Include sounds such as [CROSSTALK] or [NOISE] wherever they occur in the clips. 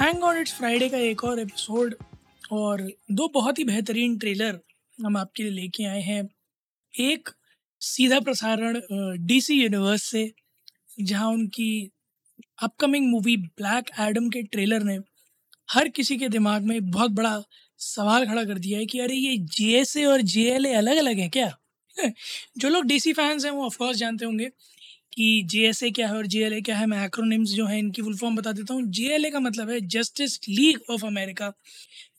Thank God it's Friday का एक और एपिसोड और दो बहुत ही बेहतरीन ट्रेलर हम आपके लिए लेके आए हैं। एक सीधा प्रसारण डीसी यूनिवर्स से, जहाँ उनकी अपकमिंग मूवी ब्लैक एडम के ट्रेलर ने हर किसी के दिमाग में बहुत बड़ा सवाल खड़ा कर दिया है कि अरे ये JSA और JLA अलग अलग हैं क्या? [LAUGHS] जो लोग डीसी फैंस हैं वो ऑफकोर्स जानते होंगे कि जे एस ए क्या है और जे एल ए क्या है, मैं एक्रोनिम्स जो है इनकी फुल फॉर्म बता देता हूँ। जे एल ए का मतलब है Justice League of America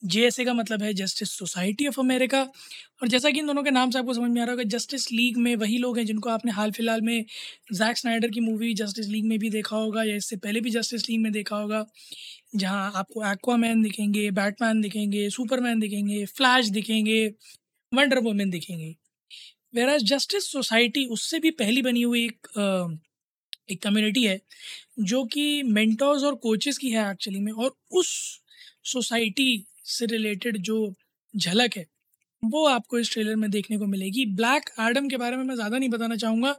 J S A का मतलब है जस्टिस सोसाइटी ऑफ़ अमेरिका और जैसा कि इन दोनों के नाम से आपको समझ में आ रहा होगा जस्टिस लीग में वही लोग हैं जिनको आपने हाल फ़िलहाल में जैक स्नाइडर की मूवी जस्टिस लीग में भी देखा होगा या इससे पहले भी जस्टिस लीग में देखा होगा, जहाँ आपको एक्वामैन दिखेंगे बैटमैन दिखेंगे सुपरमैन दिखेंगे फ्लैश दिखेंगे वंडर वुमेन दिखेंगे। वेर जस्टिस सोसाइटी उससे भी पहली बनी हुई एक एक कम्युनिटी है, जो कि मेंटर्स और कोचेस की है एक्चुअली में, और उस सोसाइटी से रिलेटेड जो झलक है, वो आपको इस ट्रेलर में देखने को मिलेगी। ब्लैक एडम के बारे में मैं ज़्यादा नहीं बताना चाहूँगा,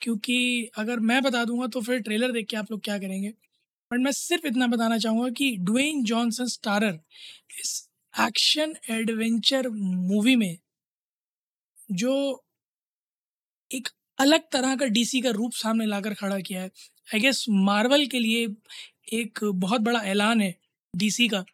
क्योंकि अगर मैं बता दूँगा तो फिर ट्रेलर देख के आप लोग क्या करेंगे। बट मैं सिर्फ़ इतना बताना चाहूँगा कि ड्वेन जॉनसन स्टारर इस एक्शन एडवेंचर मूवी में, जो एक अलग तरह का डीसी का रूप सामने लाकर खड़ा किया है। आई गेस मार्वल के लिए एक बहुत बड़ा ऐलान है डीसी का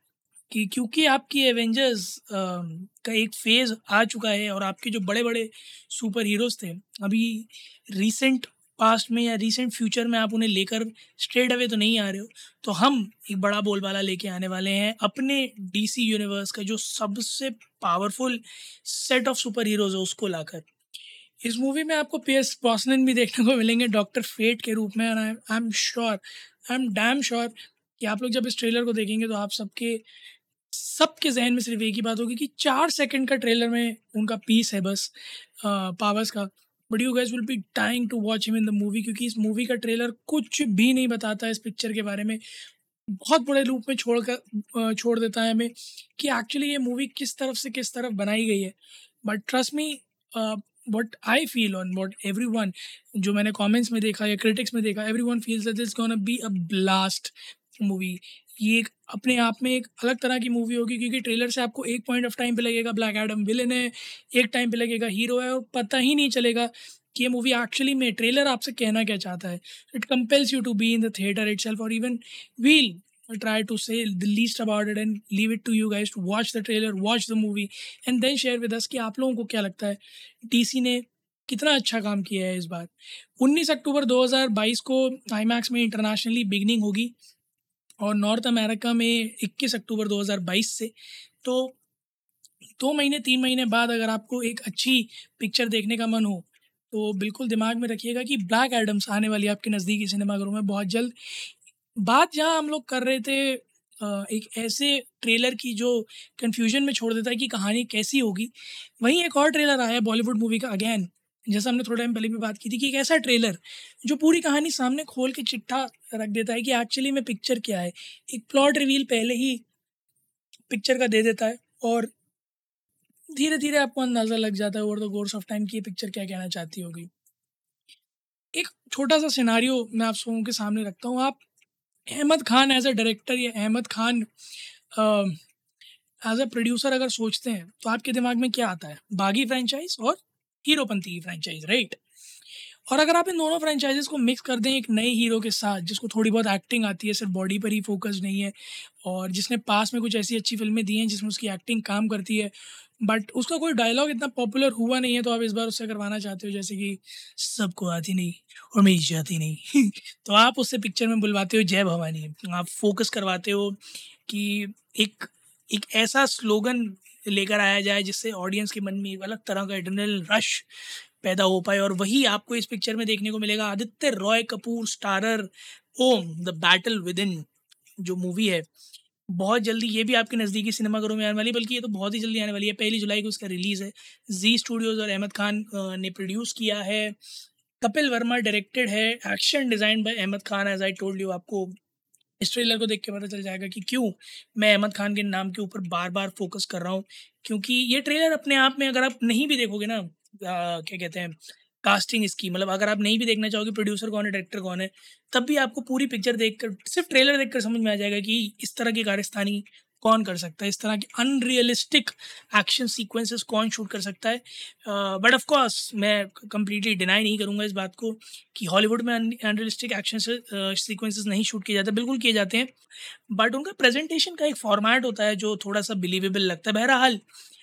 कि क्योंकि आपकी एवेंजर्स का एक फ़ेज़ आ चुका है और आपके जो बड़े बड़े सुपर हीरोज़ थे, अभी रीसेंट पास्ट में या रीसेंट फ्यूचर में आप उन्हें लेकर स्ट्रेट अवे तो नहीं आ रहे हो। तो हम एक बड़ा बोलबाला लेके आने वाले हैं अपने डीसी यूनिवर्स का जो सबसे powerful set of super heroes है उसको लाकर। इस मूवी में आपको पी एस ब्रॉसनन भी देखने को मिलेंगे डॉक्टर फेट के रूप में I am sure I am damn sure कि आप लोग जब इस ट्रेलर को देखेंगे तो आप सबके सबके जहन में सिर्फ़ एक ही बात होगी कि चार सेकंड का ट्रेलर में उनका पीस है बस पावर्स का। But you guys will be dying to watch him in the movie क्योंकि इस मूवी का ट्रेलर कुछ भी नहीं बताता इस पिक्चर के बारे में। बहुत बड़े रूप में छोड़ कर छोड़ देता है हमें कि एक्चुअली ये मूवी किस तरफ़ से किस तरफ़ बनाई गई है। But trust me what I feel on what everyone जो मैंने कॉमेंट्स में देखा या क्रिटिक्स में देखा everyone feels this gonna be a blast movie ये एक अपने आप में एक अलग तरह की मूवी होगी क्योंकि ट्रेलर से आपको एक पॉइंट ऑफ़ टाइम पे लगेगा ब्लैक एडम विलन है, एक टाइम पे लगेगा हीरो है और पता ही नहीं चलेगा कि ये मूवी एक्चुअली में ट्रेलर आपसे कहना क्या चाहता है. It compels you to be in the theatre itself और even we'll try to say the least about it and leave it to you guys to watch the trailer, watch the movie, and then share with us कि आप लोगों को क्या लगता है? DC ने कितना अच्छा काम किया है इस बार? 19 अक्टूबर 2022 को आई में इंटरनेशनली बिगनिंग होगी और नॉर्थ अमेरिका में 21 अक्टूबर 2022 से। तो दो महीने, तीन महीने बाद अगर आपको एक अच्छी पिक्चर देखने का मन हो तो बिल्कुल दिमाग में रखिएगा कि ब्लैक एडम्स आने वाली आपके नज़दीकी सिनेमाघरों में। बहुत जल्द बात जहाँ हम लोग कर रहे थे एक ऐसे ट्रेलर की जो कन्फ्यूज़न में छोड़ देता है कि कहानी कैसी होगी, वहीं एक और ट्रेलर आया है बॉलीवुड मूवी का अगेन, जैसा हमने थोड़ा टाइम पहले भी बात की थी कि एक ऐसा ट्रेलर जो पूरी कहानी सामने खोल के चिट्ठा रख देता है कि एक्चुअली में पिक्चर क्या है। एक प्लॉट रिवील पहले ही पिक्चर का दे देता है और धीरे धीरे आपको अंदाज़ा लग जाता है over the course of time की ये पिक्चर क्या कहना चाहती होगी। एक छोटा सा सिनारियो मैं आप लोगों के सामने रखता हूँ। आप Ahmed Khan as a director या Ahmed Khan as a producer अगर सोचते हैं तो आपके दिमाग में क्या आता है? बागी फ्रेंचाइज और हीरोपंथी की फ्रेंचाइज राइट और अगर आप इन दोनों फ्रेंचाइजेस को मिक्स कर दें एक नए हीरो के साथ, जिसको थोड़ी बहुत एक्टिंग आती है, सिर्फ़ बॉडी पर ही फोकस नहीं है, और जिसने पास में कुछ ऐसी अच्छी फ़िल्में दी हैं जिसमें उसकी एक्टिंग काम करती है बट उसका कोई डायलॉग इतना पॉपुलर हुआ नहीं है तो आप इस बार उससे करवाना चाहते हो, जैसे कि सबको आती नहीं और मेरी जाती नहीं। [LAUGHS] तो आप उससे पिक्चर में बुलवाते हो, जय भवानी। आप फोकस करवाते हो कि एक एक ऐसा स्लोगन लेकर आया जाए, जिससे ऑडियंस के मन में एक अलग तरह का एडनल रश पैदा हो पाए, और वही आपको इस पिक्चर में देखने को मिलेगा। Aditya Roy Kapur starrer Om the battle within जो मूवी है बहुत जल्दी ये भी आपके नज़दीकी सिनेमाघरों में आने वाली बल्कि ये तो बहुत ही जल्दी आने वाली है। पहली जुलाई को इसका रिलीज़ है। जी स्टूडियोज़ और अहमद खान ने प्रोड्यूस किया है। कपिल वर्मा डायरेक्टेड है। Action design by Ahmed Khan, as I told you आपको इस ट्रेलर को देख के पता चल जाएगा कि क्यों मैं अहमद खान के नाम के ऊपर बार बार फोकस कर रहा हूँ। क्योंकि ये ट्रेलर अपने आप में अगर आप नहीं भी देखोगे ना क्या कहते हैं कास्टिंग इसकी मतलब अगर आप नहीं भी देखना चाहोगे प्रोड्यूसर कौन है डायरेक्टर कौन है, तब भी आपको पूरी पिक्चर देखकर, सिर्फ़ ट्रेलर देखकर समझ में आ जाएगा कि इस तरह की कारस्तानी कौन कर सकता है, इस तरह के अनरियलिस्टिक एक्शन सीक्वेंसेस कौन शूट कर सकता है। बट ऑफ़ कोर्स मैं कम्प्लीटली डिनाई नहीं करूँगा इस बात को कि हॉलीवुड में अनरियलिस्टिक एक्शन सीक्वेंसेस नहीं शूट किए जाते, बिल्कुल किए जाते हैं। बट उनका प्रेजेंटेशन का एक फॉर्मेट होता है जो थोड़ा सा बिलीवेबल लगता है। बहरहाल,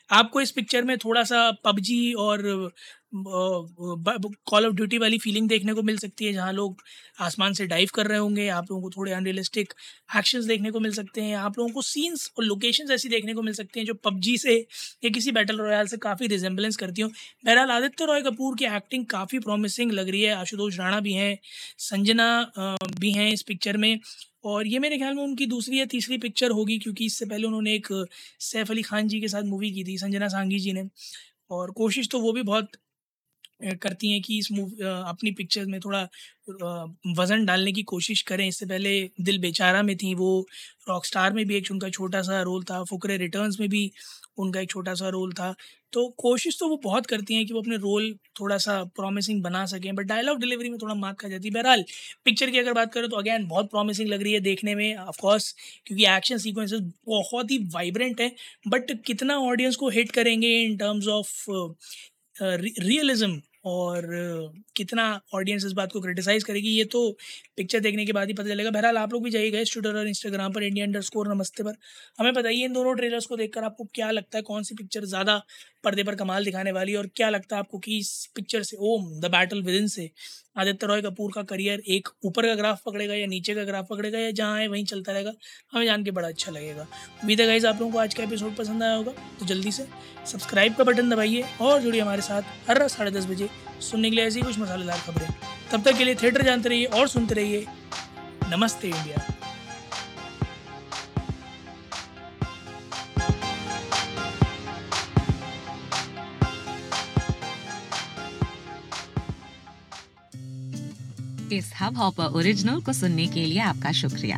आपको इस पिक्चर में थोड़ा सा पबजी और कॉल ऑफ़ ड्यूटी वाली फीलिंग देखने को मिल सकती है, जहाँ लोग आसमान से डाइव कर रहे होंगे, आप लोगों को थोड़े अनरियलिस्टिक एक्शंस देखने को मिल सकते हैं, आप लोगों को सीन्स और लोकेशंस ऐसी देखने को मिल सकते हैं, जो पबजी से या किसी बैटल रॉयल से काफ़ी रिजेंबलेंस करती हूँ। बहरहाल, आदित्य रॉय कपूर की एक्टिंग काफ़ी प्रॉमिसिंग लग रही है, आशुतोष राणा भी हैं, संजना भी हैं इस पिक्चर में, और ये मेरे ख्याल में उनकी दूसरी या तीसरी पिक्चर होगी, क्योंकि इससे पहले उन्होंने एक, सैफ अली खान जी के साथ मूवी की थी, संजना सांगी जी ने, और कोशिश तो वो भी बहुत करती हैं कि इस मूव अपनी पिक्चर में थोड़ा वज़न डालने की कोशिश करें। इससे पहले दिल बेचारा में थी, वो रॉक स्टार में भी एक, उनका छोटा सा रोल था। फुकरे रिटर्न्स में भी उनका एक छोटा सा रोल था। तो कोशिश तो वो बहुत करती हैं कि वो अपने रोल थोड़ा सा प्रॉमिसिंग बना सकें बट डायलॉग डिलीवरी में थोड़ा मार्क खा जाती है। बहरहाल पिक्चर की अगर बात करें तो अगैन बहुत प्रॉमिसिंग लग रही है देखने में ऑफकोर्स क्योंकि एक्शन सीक्वेंसेस बहुत ही वाइब्रेंट है बट कितना ऑडियंस को हिट करेंगे इन टर्म्स ऑफ़ रियलिज्म और कितना ऑडियंस इस बात को क्रिटिसाइज़ करेगी, ये तो पिक्चर देखने के बाद ही पता चलेगा। बहरहाल, आप लोग भी जाइएगा ट्विटर और इंस्टाग्राम पर इंडिया अंडर स्कोर नमस्ते पर। हमें बताइए इन दोनों ट्रेलर्स को देखकर आपको क्या लगता है, कौन सी पिक्चर ज़्यादा पर्दे पर कमाल दिखाने वाली है और क्या लगता है आपको कि इस पिक्चर से, Om the battle with in से आदित्य रॉय कपूर का करियर एक ऊपर का ग्राफ पकड़ेगा या नीचे का ग्राफ पकड़ेगा या जहाँ है, वहीं चलता रहेगा, हमें जान के बड़ा अच्छा लगेगा। उम्मीद है गाइज़ आप लोगों को आज का एपिसोड पसंद आया होगा तो जल्दी से सब्सक्राइब का बटन दबाइए और जुड़िए हमारे साथ हर रात साढ़े दस बजे सुनने के लिए ऐसी कुछ मसालेदार खबरें। तब तक के लिए थिएटर जानते रहिए और सुनते रहिए। नमस्ते इंडिया। इस हब हॉपर ओरिजिनल को सुनने के लिए आपका शुक्रिया।